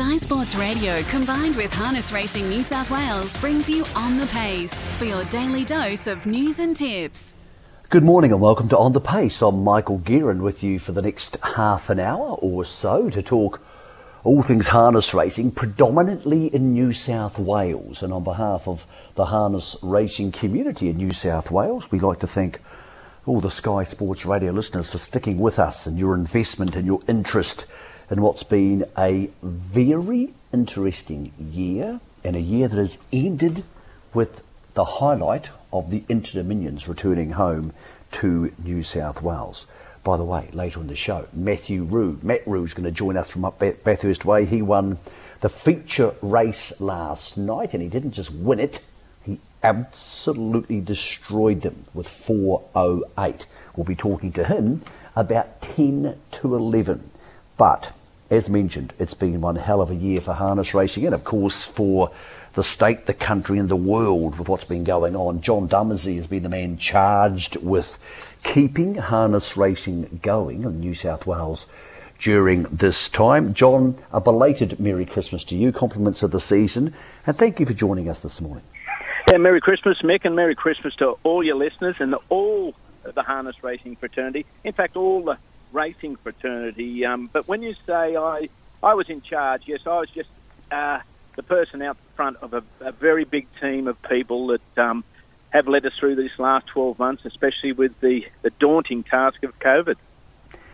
Sky Sports Radio combined with Harness Racing New South Wales brings you On the Pace for your daily dose of news and tips. Good morning and welcome to On the Pace. I'm Michael Gearin with you for the next half an hour or so to talk all things harness racing, predominantly in New South Wales. And on behalf of the harness racing community in New South Wales, we'd like to thank all the Sky Sports Radio listeners for sticking with us and your investment and your interest in what's been a very interesting year and a year that has ended with the highlight of the Inter Dominions returning home to New South Wales. By the way, later in the show, Matthew Rue, Matt Rue is going to join us from up Bathurst Way. He won the feature race last night and he didn't just win it, he absolutely destroyed them with 408. We'll be talking to him about 10 to 11. But as mentioned, it's been one hell of a year for harness racing and, of course, for the state, the country, and the world with what's been going on. John Dumesny has been the man charged with keeping harness racing going in New South Wales during this time. John, a belated Merry Christmas to you, compliments of the season, and thank you for joining us this morning. Yeah, Merry Christmas, Mick, and Merry Christmas to all your listeners and all the harness racing fraternity. In fact, all the racing fraternity. Um, but when you say I, I was in charge, yes, I was just uh, the person out front of a, a, very big team of people that um, have led us through these last 12 months, especially with the, the daunting task of COVID.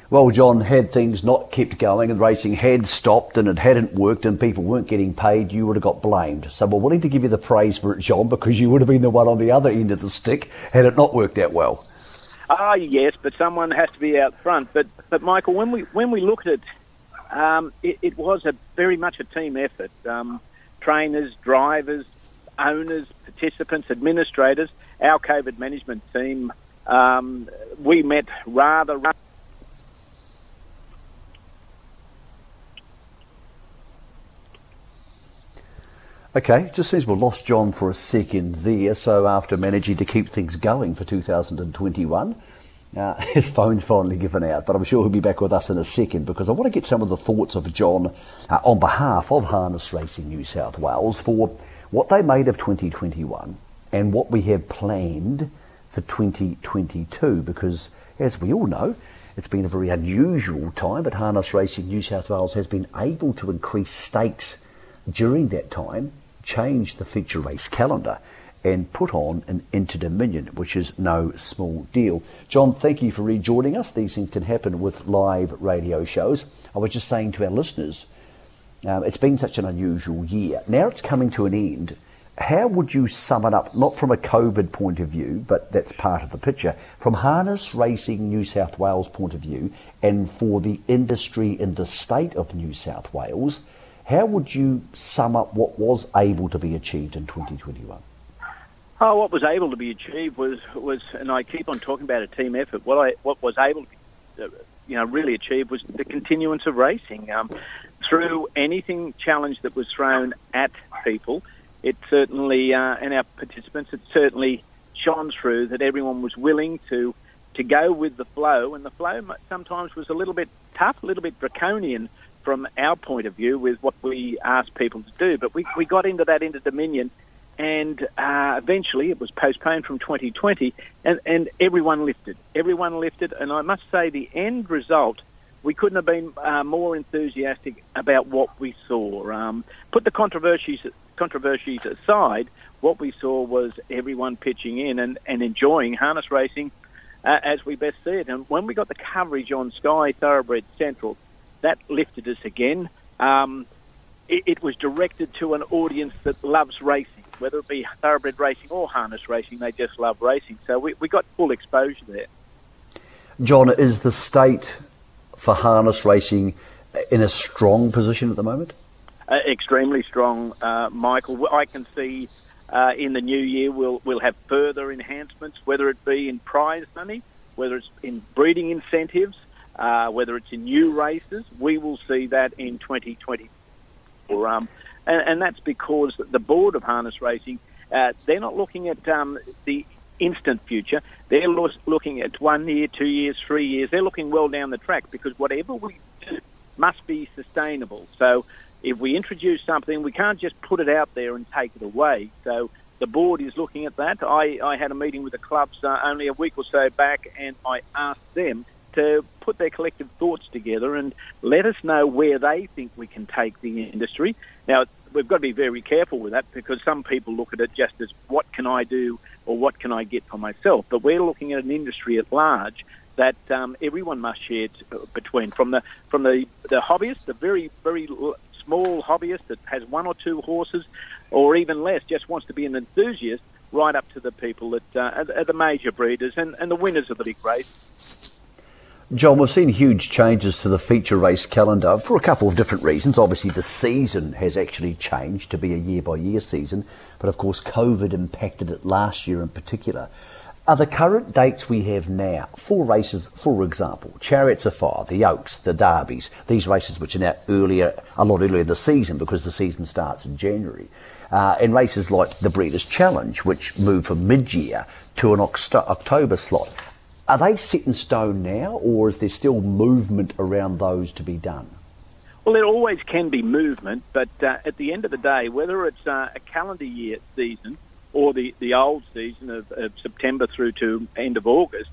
Well, John, had things not kept going and racing had stopped and it hadn't worked and people weren't getting paid, you would have got blamed. So we're willing to give you the praise for it, John, because you would have been the one on the other end of the stick had it not worked out well. Ah, yes, but someone has to be out front. But but Michael, when we when we looked at it, um, it, it, was a very much a team effort. Um, trainers, drivers, owners, participants, administrators, our COVID management team. Um, we met rather. rather Okay, just seems we've lost John for a second there. So after managing to keep things going for 2021, uh, his phone's finally given out, but I'm sure he'll be back with us in a second because I want to get some of the thoughts of John uh, on behalf of Harness Racing New South Wales for what they made of 2021 and what we have planned for 2022 because, as we all know, it's been a very unusual time, but Harness Racing New South Wales has been able to increase stakes during that time change the feature race calendar and put on an Inter Dominion, which is no small deal. John, thank you for rejoining us. These things can happen with live radio shows. I was just saying to our listeners, um, it's been such an unusual year. Now it's coming to an end. How would you sum it up, not from a COVID point of view, but that's part of the picture, from Harness Racing New South Wales point of view, and for the industry in the state of New South Wales? How would you sum up what was able to be achieved in 2021? Oh, what was able to be achieved was was, and I keep on talking about a team effort. What I what was able to, uh, you know, really achieve was the continuance of racing um, through anything challenge that was thrown at people. It certainly, uh, and our participants, it certainly shone through that everyone was willing to to go with the flow, and the flow sometimes was a little bit tough, a little bit draconian from our point of view with what we asked people to do. But we, we got into that into Dominion, and uh, eventually it was postponed from 2020, and, and everyone lifted. Everyone lifted, and I must say the end result. We couldn't have been uh, more enthusiastic about what we saw. Um, put the controversies controversies aside, what we saw was everyone pitching in and, and enjoying harness racing uh, as we best see it. And when we got the coverage on Sky Thoroughbred Central, that lifted us again. Um, it, it, was directed to an audience that loves racing, whether it be thoroughbred racing or harness racing. They just love racing. So we, we got full exposure there. John, is the state for harness racing in a strong position at the moment? Uh, extremely strong, uh, Michael. I can see uh, in the new year we'll we'll have further enhancements, whether it be in prize money, whether it's in breeding incentives, uh, whether it's in new races. We will see that in 2024. Um, and, and, that's because the board of harness racing, uh, they're not looking at um, the instant future. They're lo- looking at one year, two years, three years. They're looking well down the track because whatever we do must be sustainable. So if we introduce something, we can't just put it out there and take it away. So the board is looking at that. I, I had a meeting with the clubs uh, only a week or so back, and I asked them to put their collective thoughts together and let us know where they think we can take the industry. Now, we've got to be very careful with that because some people look at it just as what can I do or what can I get for myself. But we're looking at an industry at large that um, everyone must share between from the from the the hobbyist, the very very small hobbyist that has one or two horses, or even less, just wants to be an enthusiast, right up to the people that uh, are the major breeders and, and the winners of the big race. John, we've seen huge changes to the feature race calendar for a couple of different reasons. Obviously, the season has actually changed to be a year by year season, but of course, COVID impacted it last year in particular. Are the current dates we have now for races, for example, Chariots of Fire, the Oaks, the Derbies, these races which are now earlier, a lot earlier in the season because the season starts in January, uh, and races like the Breeders' Challenge, which moved from mid-year to an October slot, are they set in stone now, or is there still movement around those to be done? Well, there always can be movement, but uh, at the end of the day, whether it's uh, a calendar year season or the, the old season of, of, September through to end of August,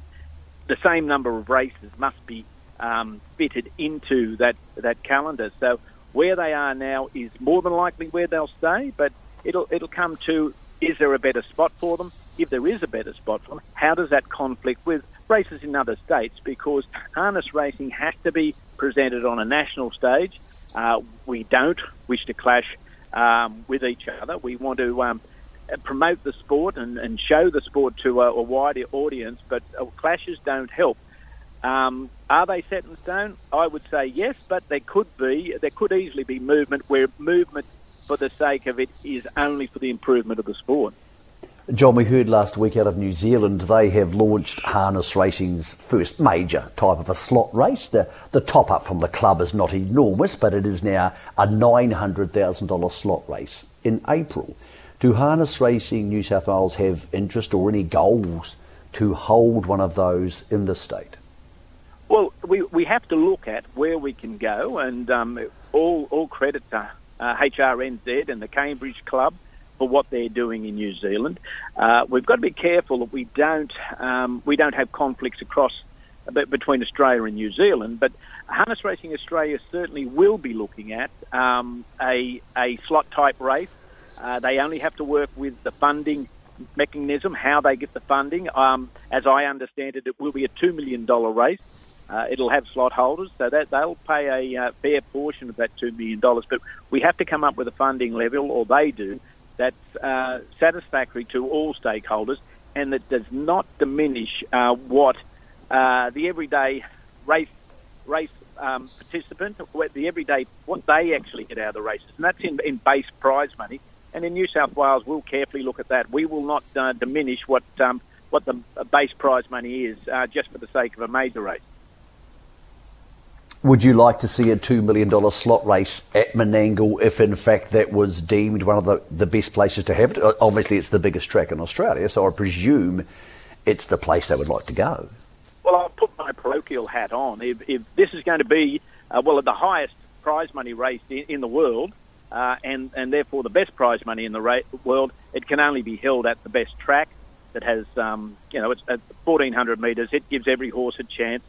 the same number of races must be um, fitted into that that calendar. So where they are now is more than likely where they'll stay, but it'll it'll come to is there a better spot for them? If there is a better spot for them, how does that conflict with races in other states? Because harness racing has to be presented on a national stage. Uh, we don't wish to clash um, with each other. We want to um, promote the sport and, and show the sport to a, a wider audience, but uh, clashes don't help. Um, are they set in stone? I would say yes, but there could be, there could easily be movement where movement for the sake of it is only for the improvement of the sport. John, we heard last week out of New Zealand they have launched harness racing's first major type of a slot race. The, the top up from the club is not enormous, but it is now a $900,000 slot race in April. Do Harness Racing New South Wales have interest or any goals to hold one of those in the state? Well, we, we have to look at where we can go, and um, all, all credit to uh, HRNZ and the Cambridge Club for what they're doing in New Zealand. Uh, we've got to be careful that we don't um, we don't have conflicts across between Australia and New Zealand, but Harness Racing Australia certainly will be looking at um, a, a slot type race uh, they only have to work with the funding mechanism, how they get the funding. Um, as I understand it, it will be a $2 million race. Uh, it'll have slot holders, so that they'll pay a uh, fair portion of that $2 million. But we have to come up with a funding level, or they do, that's uh, satisfactory to all stakeholders and that does not diminish uh, what uh, the everyday race race um, participant, what the everyday what they actually get out of the races, and that's in, in base prize money. And in New South Wales, we'll carefully look at that. We will not uh, diminish what um, what the base prize money is uh, just for the sake of a major race. Would you like to see a $2 million slot race at Menangle if, in fact, that was deemed one of the, the best places to have it? Obviously, it's the biggest track in Australia, so I presume it's the place they would like to go. Well, I'll put my parochial hat on. If, if this is going to be, uh, well, the highest prize money race in, in the world, uh, and and therefore the best prize money in the ra- world. It can only be held at the best track that has, um, you know, it's at 1400 metres. It gives every horse a chance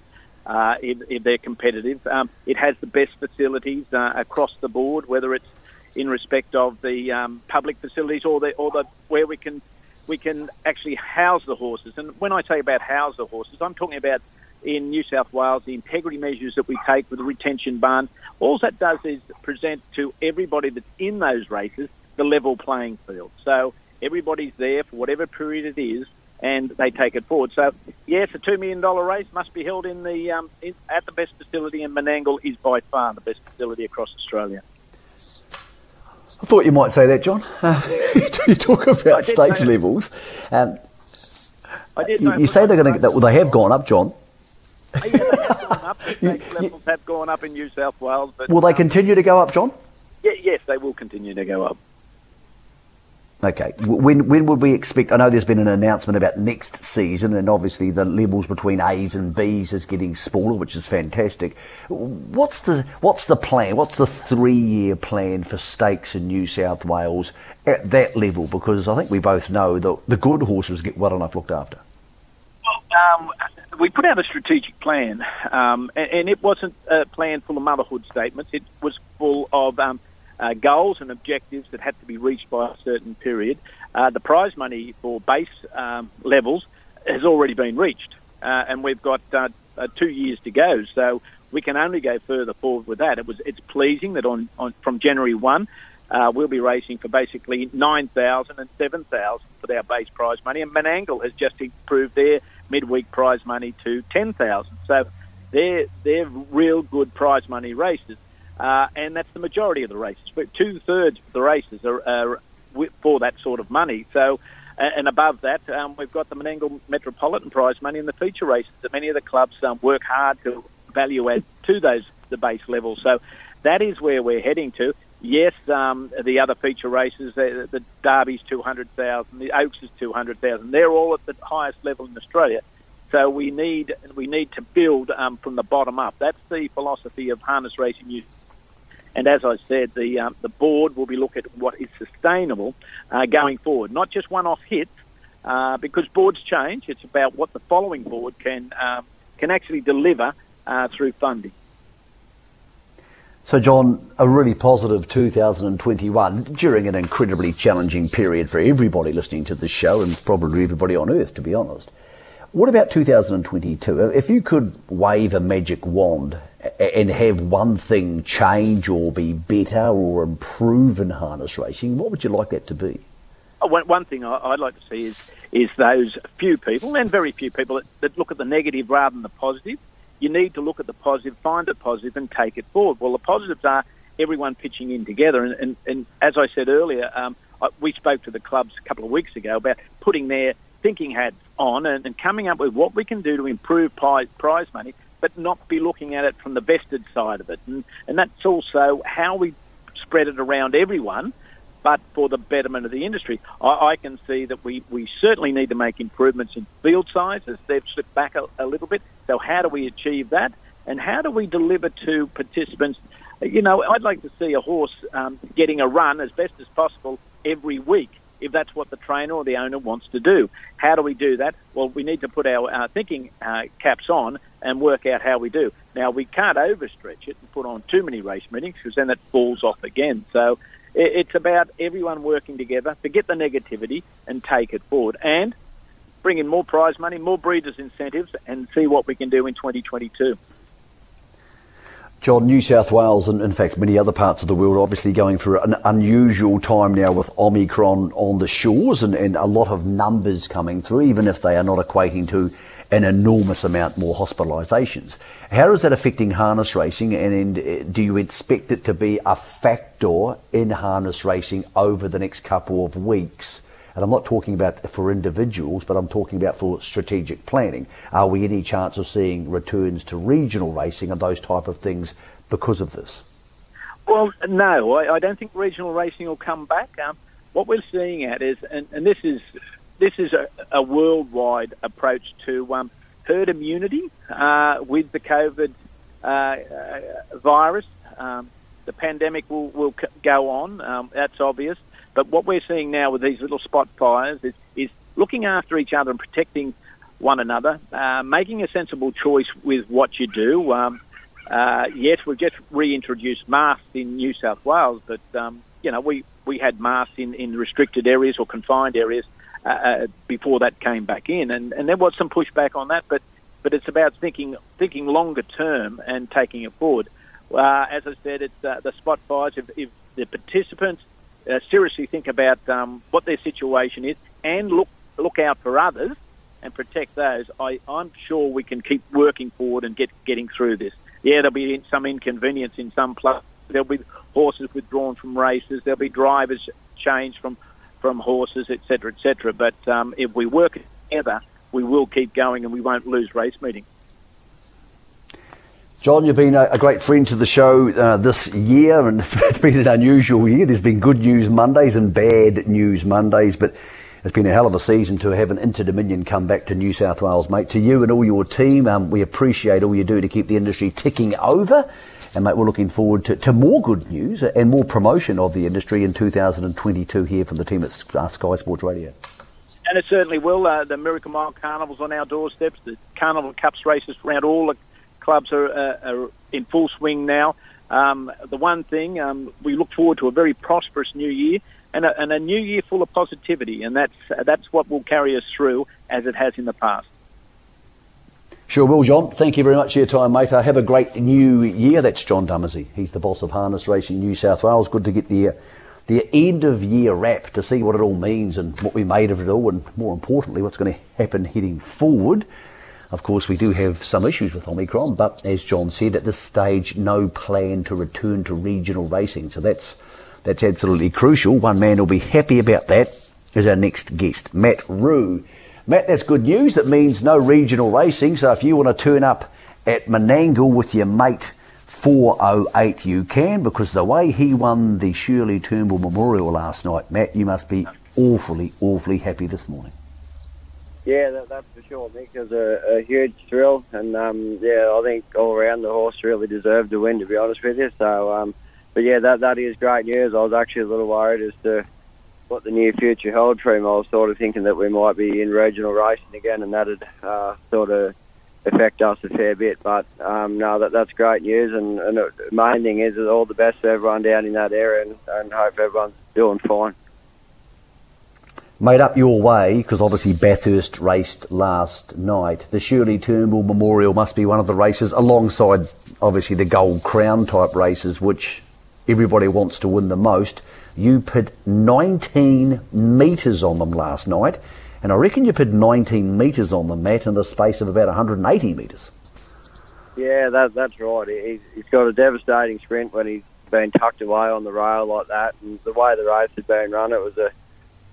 uh, if, if, they're competitive. Um, it has the best facilities uh, across the board, whether it's in respect of the um, public facilities or the or the where we can we can actually house the horses. And when I say about house the horses, I'm talking about in New South Wales, the integrity measures that we take with the retention barn, all that does is present to everybody that's in those races the level playing field. So everybody's there for whatever period it is, and they take it forward. So yes, a two million dollar race must be held in the um, in, at the best facility, and Menangle is by far the best facility across Australia. I thought you might say that, John. Uh, you talk about stakes levels. Um, you, you say they're going to. Well, they have gone up, John. Oh, yeah, they have gone up. The levels have gone up in New South Wales. But, will they um, continue to go up, John? Yeah, yes, they will continue to go up. Okay. When when would we expect? I know there's been an announcement about next season, and obviously the levels between A's and B's is getting smaller, which is fantastic. What's the what's the plan? What's the three year plan for stakes in New South Wales at that level? Because I think we both know that the good horses get well enough looked after. Well, um, we put out a strategic plan, um, and, and, it wasn't a plan full of motherhood statements. It was full of um, uh, goals and objectives that had to be reached by a certain period. Uh, the prize money for base um, levels has already been reached, uh, and we've got uh, uh, two years to go. So we can only go further forward with that. It was it's pleasing that on, on from January one. Uh, we'll be racing for basically 9,000 and 7,000 for our base prize money. And Menangle has just improved their midweek prize money to 10,000. So they're, they're real good prize money races. Uh, and that's the majority of the races. But two thirds of the races are, are for that sort of money. So, and above that, um, we've got the Menangle Metropolitan Prize money and the feature races that many of the clubs um, work hard to value add to those the base levels. So, that is where we're heading to. Yes, um, the other feature races, the, the Derby's two hundred thousand, the Oaks is two hundred thousand. They're all at the highest level in Australia. So we need we need to build um, from the bottom up. That's the philosophy of harness racing and as I said, the um, the board will be looking at what is sustainable uh, going forward, not just one-off hits, uh, because boards change. It's about what the following board can um, can actually deliver uh, through funding. So, John, a really positive 2021 during an incredibly challenging period for everybody listening to the show and probably everybody on earth, to be honest. What about 2022? If you could wave a magic wand and have one thing change or be better or improve in harness racing, what would you like that to be? One thing I'd like to see is is those few people, and very few people, that, that look at the negative rather than the positive. You need to look at the positive, find the positive, and take it forward. Well, the positives are everyone pitching in together, and, and, and as I said earlier, um, we spoke to the clubs a couple of weeks ago about putting their thinking hats on and, and coming up with what we can do to improve prize, prize money but not be looking at it from the vested side of it. And, and that's also how we spread it around everyone, but for the betterment of the industry. I, I can see that we, we certainly need to make improvements in field sizes. They've slipped back a, a little bit. So how do we achieve that? And how do we deliver to participants? You know, I'd like to see a horse um, getting a run as best as possible every week if that's what the trainer or the owner wants to do. How do we do that? Well, we need to put our uh, thinking uh, caps on and work out how we do. Now, we can't overstretch it and put on too many race meetings because then it falls off again. So it's about everyone working together, forget the negativity and take it forward. And bring in more prize money, more breeders' incentives, and see what we can do in 2022. John, New South Wales and in fact many other parts of the world obviously going through an unusual time now with Omicron on the shores and, and a lot of numbers coming through, even if they are not equating to an enormous amount more hospitalisations. How is that affecting harness racing and, and uh, do you expect it to be a factor in harness racing over the next couple of weeks? And I'm not talking about for individuals, but I'm talking about for strategic planning. Are we any chance of seeing returns to regional racing and those type of things because of this? Well, no, I, I don't think regional racing will come back. Um, what we're seeing at is, and, and this is this is a, a worldwide approach to um, herd immunity uh, with the COVID uh, uh, virus. Um, the pandemic will, will go on. Um, that's obvious. But what we're seeing now with these little spot fires is, is looking after each other and protecting one another, uh, making a sensible choice with what you do. Um, uh, yes, we've just reintroduced masks in New South Wales, but um, you know we, we had masks in, in restricted areas or confined areas uh, uh before that came back in, and, and there was some pushback on that, but but it's about thinking thinking longer term and taking it forward. Uh, as I said, it's uh, the spot fires. If, if the participants uh, seriously think about um, what their situation is and look look out for others and protect those, I, I'm sure we can keep working forward and get getting through this. Yeah, there'll be some inconvenience in some places. There'll be horses withdrawn from races. There'll be drivers changed from from horses, etc., etc. But um, if we work together, we will keep going and we won't lose race meetings. John, you've been a, great friend to the show uh, this year, and it's been an unusual year. There's been good news Mondays and bad news Mondays, but it's been a hell of a season to have an Inter Dominion come back to New South Wales, mate. To you and all your team, um, we appreciate all you do to keep the industry ticking over. And, mate, we're looking forward to, to more good news and more promotion of the industry in 2022 here from the team at uh, Sky Sports Radio. And it certainly will. Uh, the Miracle Mile Carnival's on our doorsteps. The Carnival Cups races around all the clubs are, uh, are in full swing now. Um, the one thing, um, we look forward to a very prosperous new year and a, and a new year full of positivity, and that's that's what will carry us through as it has in the past. Sure will, John. Thank you very much for your time, mate. Have a great new year. That's John Dumesny. He's the boss of Harness Racing New South Wales. Good to get the, the end of year wrap to see what it all means and what we made of it all, and more importantly, what's going to happen heading forward. Of course, we do have some issues with Omicron, but as John said, at this stage, no plan to return to regional racing. So that's that's absolutely crucial. One man will be happy about that is our next guest, Matt Rue. Matt, that's good news. That means no regional racing. So if you want to turn up at Menangle with your mate 408, you can, because the way he won the Shirley Turnbull Memorial last night, Matt, you must be awfully, awfully happy this morning. Yeah, that, that's for sure, Nick. It was a, a huge thrill, and um, yeah, I think all around the horse really deserved to win, to be honest with you. So um, but yeah, that that is great news. I was actually a little worried as to what the near future held for him. I was sort of thinking that we might be in regional racing again, and that'd uh, sort of affect us a fair bit. But um, no, that that's great news, and, and the main thing is all the best for everyone down in that area, and, and hope everyone's doing fine. Made up your way, because obviously Bathurst raced last night. The Shirley Turnbull Memorial must be one of the races, alongside obviously the Gold Crown type races, which everybody wants to win the most. You put 19 metres on them last night, and I reckon you put 19 metres on them, Matt, in the space of about 180 metres. Yeah, that, that's right. He's, he's got a devastating sprint when he's been tucked away on the rail like that, and the way the race had been run, it was a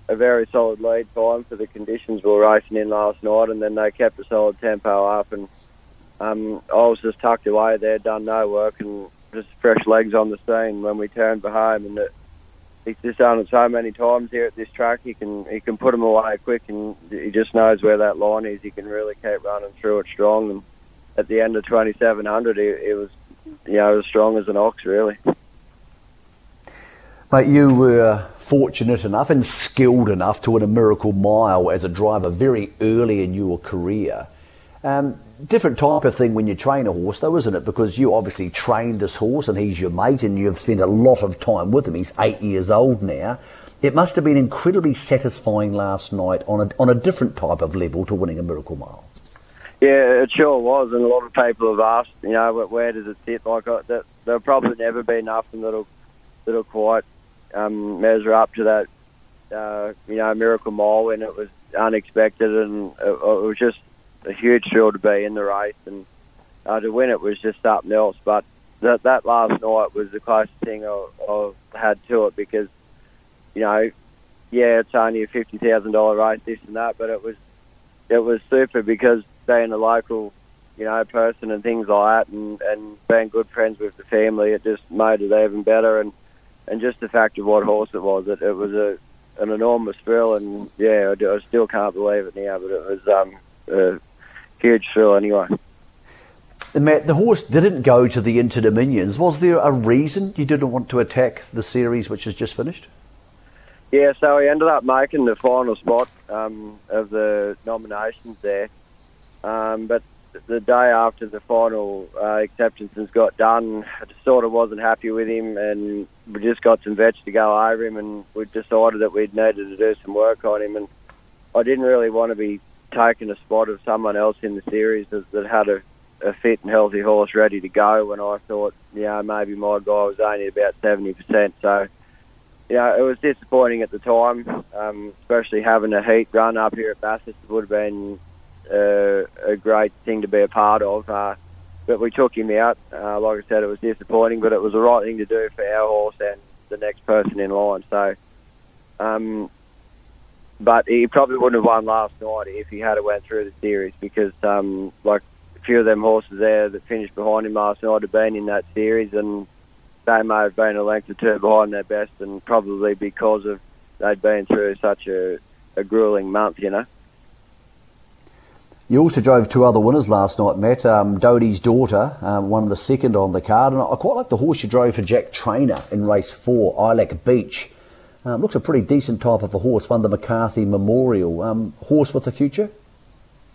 a very solid lead time for the conditions we were racing in last night, and then they kept a solid tempo up. And um, I was just tucked away there, done no work, and just fresh legs on the scene when we turned behind, and it, he's just done it so many times here at this track. He can he can put them away quick, and he just knows where that line is. He can really keep running through it strong. And at the end of 2700, he was you know as strong as an ox, really. Mate, you were fortunate enough and skilled enough to win a miracle mile as a driver very early in your career. Um, different type of thing when you train a horse, though, isn't it? Because you obviously trained this horse and he's your mate and you've spent a lot of time with him. He's eight years old now. It must have been incredibly satisfying last night on a, on a different type of level to winning a Miracle Mile. Yeah, it sure was, and a lot of people have asked, you know, where does it sit? Like, uh, there'll probably never be nothing that'll that'll quite um, measure up to that, uh, you know, Miracle Mile when it was unexpected, and it, it was just a huge thrill to be in the race, and uh, to win it was just something else. But that that last night was the closest thing I, I've had to it because, you know, yeah, it's only a fifty thousand dollar race, this and that, but it was it was super because being a local, you know, person and things like that, and and being good friends with the family, it just made it even better. And and just the fact of what horse it was, it, it was a an enormous thrill, and yeah, I, I still can't believe it now, but it was um, huge thrill anyway. Matt, the horse didn't go to the Inter Dominions. Was there a reason you didn't want to attack the series which has just finished? Yeah, so he ended up making the final spot um, of the nominations there. Um, but the day after the final uh, acceptances got done, I just sort of wasn't happy with him, and we just got some vets to go over him, and we decided that we'd needed to do some work on him. And I didn't really want to be taking a spot of someone else in the series that, that had a, a fit and healthy horse ready to go when I thought, you know, maybe my guy was only about 70%. So, you know, it was disappointing at the time, um, especially having a heat run up here at Bathurst would have been uh, a great thing to be a part of. Uh, but we took him out. Uh, like I said, it was disappointing, but it was the right thing to do for our horse and the next person in line. So, um, but he probably wouldn't have won last night if he had went through the series because, um, like a few of them horses there that finished behind him last night have been in that series, and they may have been a length or two behind their best, and probably because of they'd been through such a, a grueling month, you know. You also drove two other winners last night, Matt. Um, Doty's daughter um, won the second on the card, and I quite like the horse you drove for Jack Trainer in race four, Ilac Beach. Um, looks a pretty decent type of a horse, won the McCarthy Memorial. Um, horse with the future?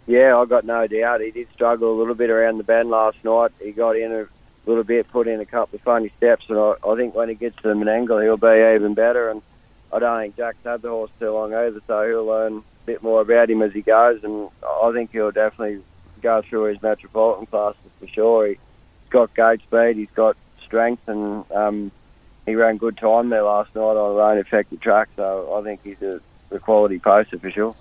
Yeah, I've got no doubt. He did struggle a little bit around the bend last night. He got in a little bit, put in a couple of funny steps, and I, I think when he gets to the Menangle, he'll be even better. And I don't think Jack's had the horse too long either, so he'll learn a bit more about him as he goes. And I think he'll definitely go through his metropolitan classes for sure. He's got gate speed, he's got strength, and um, he ran good time there last night on a rain affected track. So I think he's a, a quality poster for sure.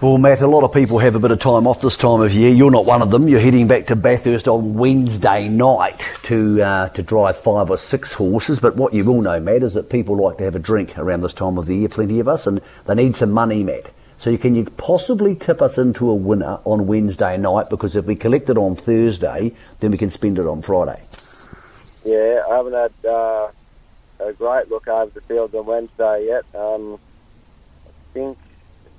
Well, Matt, a lot of people have a bit of time off this time of year. You're not one of them. You're heading back to Bathurst on Wednesday night to uh, to drive five or six horses. But what you will know, Matt, is that people like to have a drink around this time of the year. Plenty of us, and they need some money, Matt. So can you possibly tip us into a winner on Wednesday night? Because if we collect it on Thursday, then we can spend it on Friday. Yeah, I haven't had uh, a great look over the fields on Wednesday yet. Um, I think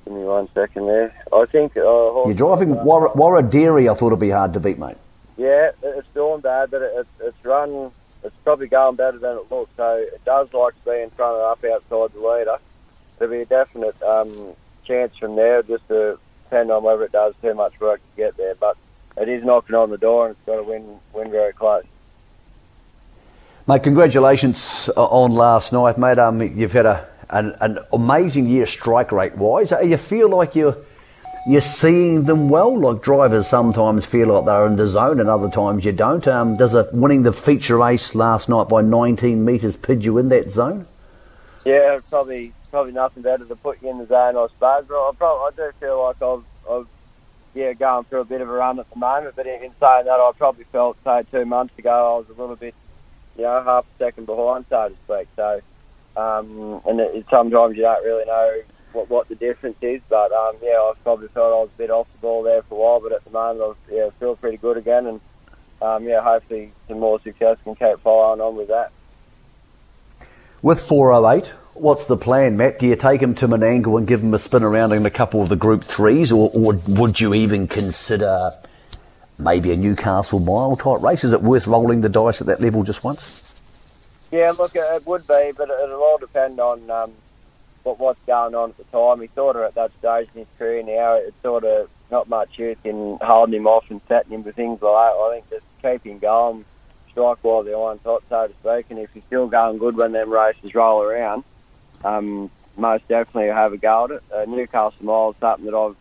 Give me one second there. I think. Uh, You're driving uh, Warra, Warra Dairy. I thought it'd be hard to beat, mate. Yeah, it's doing bad, but it, it's run. It's probably going better than it looks. So it does like to be in front of up outside the leader. There'll be a definite um, chance from there, just to depend on whether it does too much work to get there. But it is knocking on the door, and it's got to win win very close. Mate, congratulations uh, on last night, mate. Um, you've had a an, an amazing year strike rate wise. You feel like you're you're seeing them well. Like drivers sometimes feel like they're in the zone, and other times you don't. Um, does a winning the feature race last night by 19 metres put you in that zone? Yeah, probably probably nothing better to put you in the zone, I suppose. But I, probably, I do feel like I've, I've yeah going through a bit of a run at the moment. But in saying that, I probably felt say two months ago I was a little bit you know half a second behind, so to speak. So um, and it, sometimes you don't really know what, what the difference is. But um, yeah, I probably felt I was a bit off the ball there for a while, but at the moment I yeah, feel pretty good again, and um, yeah, hopefully some more success can keep following on with that. With 408, what's the plan, Matt? Do you take him to Menangle and give him a spin around in a couple of the Group Threes, or, or would you even consider maybe a Newcastle Mile type race? Is it worth rolling the dice at that level just once? Yeah, look, it would be, but it'll all depend on um, what what's going on at the time. He's sort of at that stage in his career now. It's sort of not much use in holding him off and setting him for things like that. I think just keep him going, strike while the iron's hot, so to speak. And if he's still going good when them races roll around, um, most definitely have a go at it. Uh, Newcastle Mile is something that I've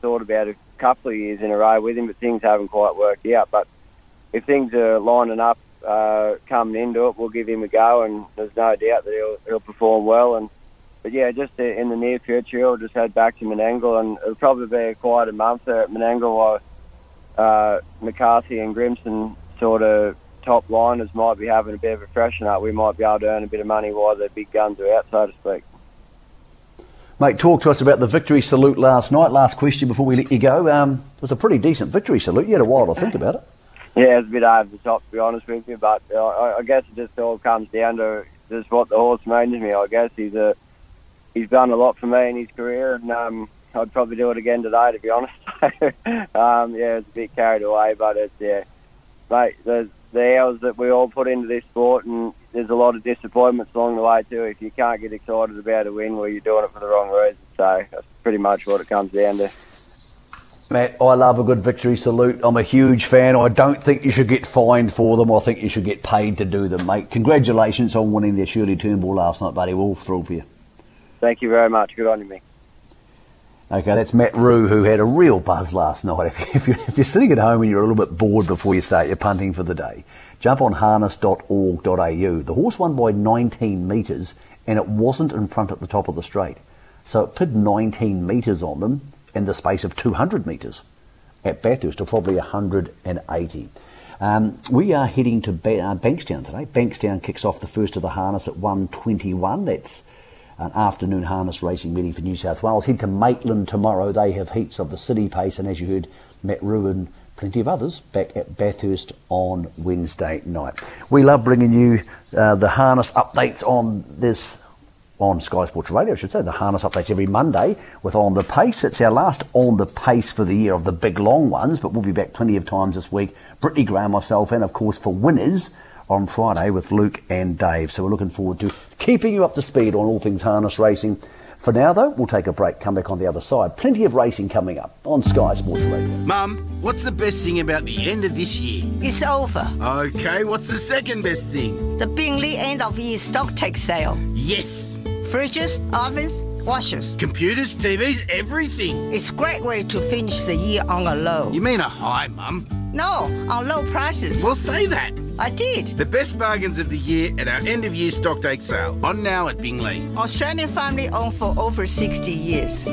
thought about a couple of years in a row with him, but things haven't quite worked out. But if things are lining up uh, coming into it, we'll give him a go, and there's no doubt that he'll, he'll perform well. And but yeah, just in the near future, he'll just head back to Menangle, and it'll probably be a quieter month there at Menangle while uh, McCarthy and Grimson sort of top liners might be having a bit of a freshen up. We might be able to earn a bit of money while the big guns are out, so to speak. Mate, talk to us about the victory salute last night. Last question before we let you go. Um, it was a pretty decent victory salute. You had a while to think about it. Yeah, it's a bit over the top to be honest with you, but I, guess it just all comes down to just what the horse means to me. I guess he's a he's done a lot for me in his career, and um, I'd probably do it again today, to be honest. um, yeah, it's a bit carried away, but it's yeah, mate. The the hours that we all put into this sport, and there's a lot of disappointments along the way too. If you can't get excited about a win, well, you're doing it for the wrong reason. So that's pretty much what it comes down to. Matt, I love a good victory salute. I'm a huge fan. I don't think you should get fined for them. I think you should get paid to do them, mate. Congratulations on winning the Shirley Turnbull last night, buddy. We're all thrilled for you. Thank you very much. Good on you, Mick. Okay, that's Matt Rue, who had a real buzz last night. If, if, you're, if you're sitting at home and you're a little bit bored before you start your punting for the day, jump on harness.org.au. The horse won by 19 metres and it wasn't in front at the top of the straight. So it put 19 metres on them in the space of 200 metres. At Bathurst, or probably 180. Um, we are heading to ba- uh, Bankstown today. Bankstown kicks off the first of the harness at 121. That's an afternoon harness racing meeting for New South Wales. Head to Maitland tomorrow. They have heats of the City Pace, and as you heard, Matt Ruin, plenty of others, back at Bathurst on Wednesday night. We love bringing you uh, the harness updates on this on Sky Sports Radio, I should say. The harness updates every Monday with On the Pace. It's our last On the Pace for the year of the big long ones, but we'll be back plenty of times this week. Brittany Graham, myself, and of course for winners on Friday with Luke and Dave. So we're looking forward to keeping you up to speed on all things harness racing. For now, though, we'll take a break, come back on the other side. Plenty of racing coming up on Sky Sports Radio. Mum, what's the best thing about the end of this year? It's over. Okay, what's the second best thing? The Bingley end of year stock take sale. Yes! Fridges, ovens, washers. Computers, TVs, everything. It's a great way to finish the year on a low. You mean a high, Mum? No, on low prices. Well, say that. I did. The best bargains of the year at our end of year stock take sale. On now at Bingley. Australian family owned for over 60 years.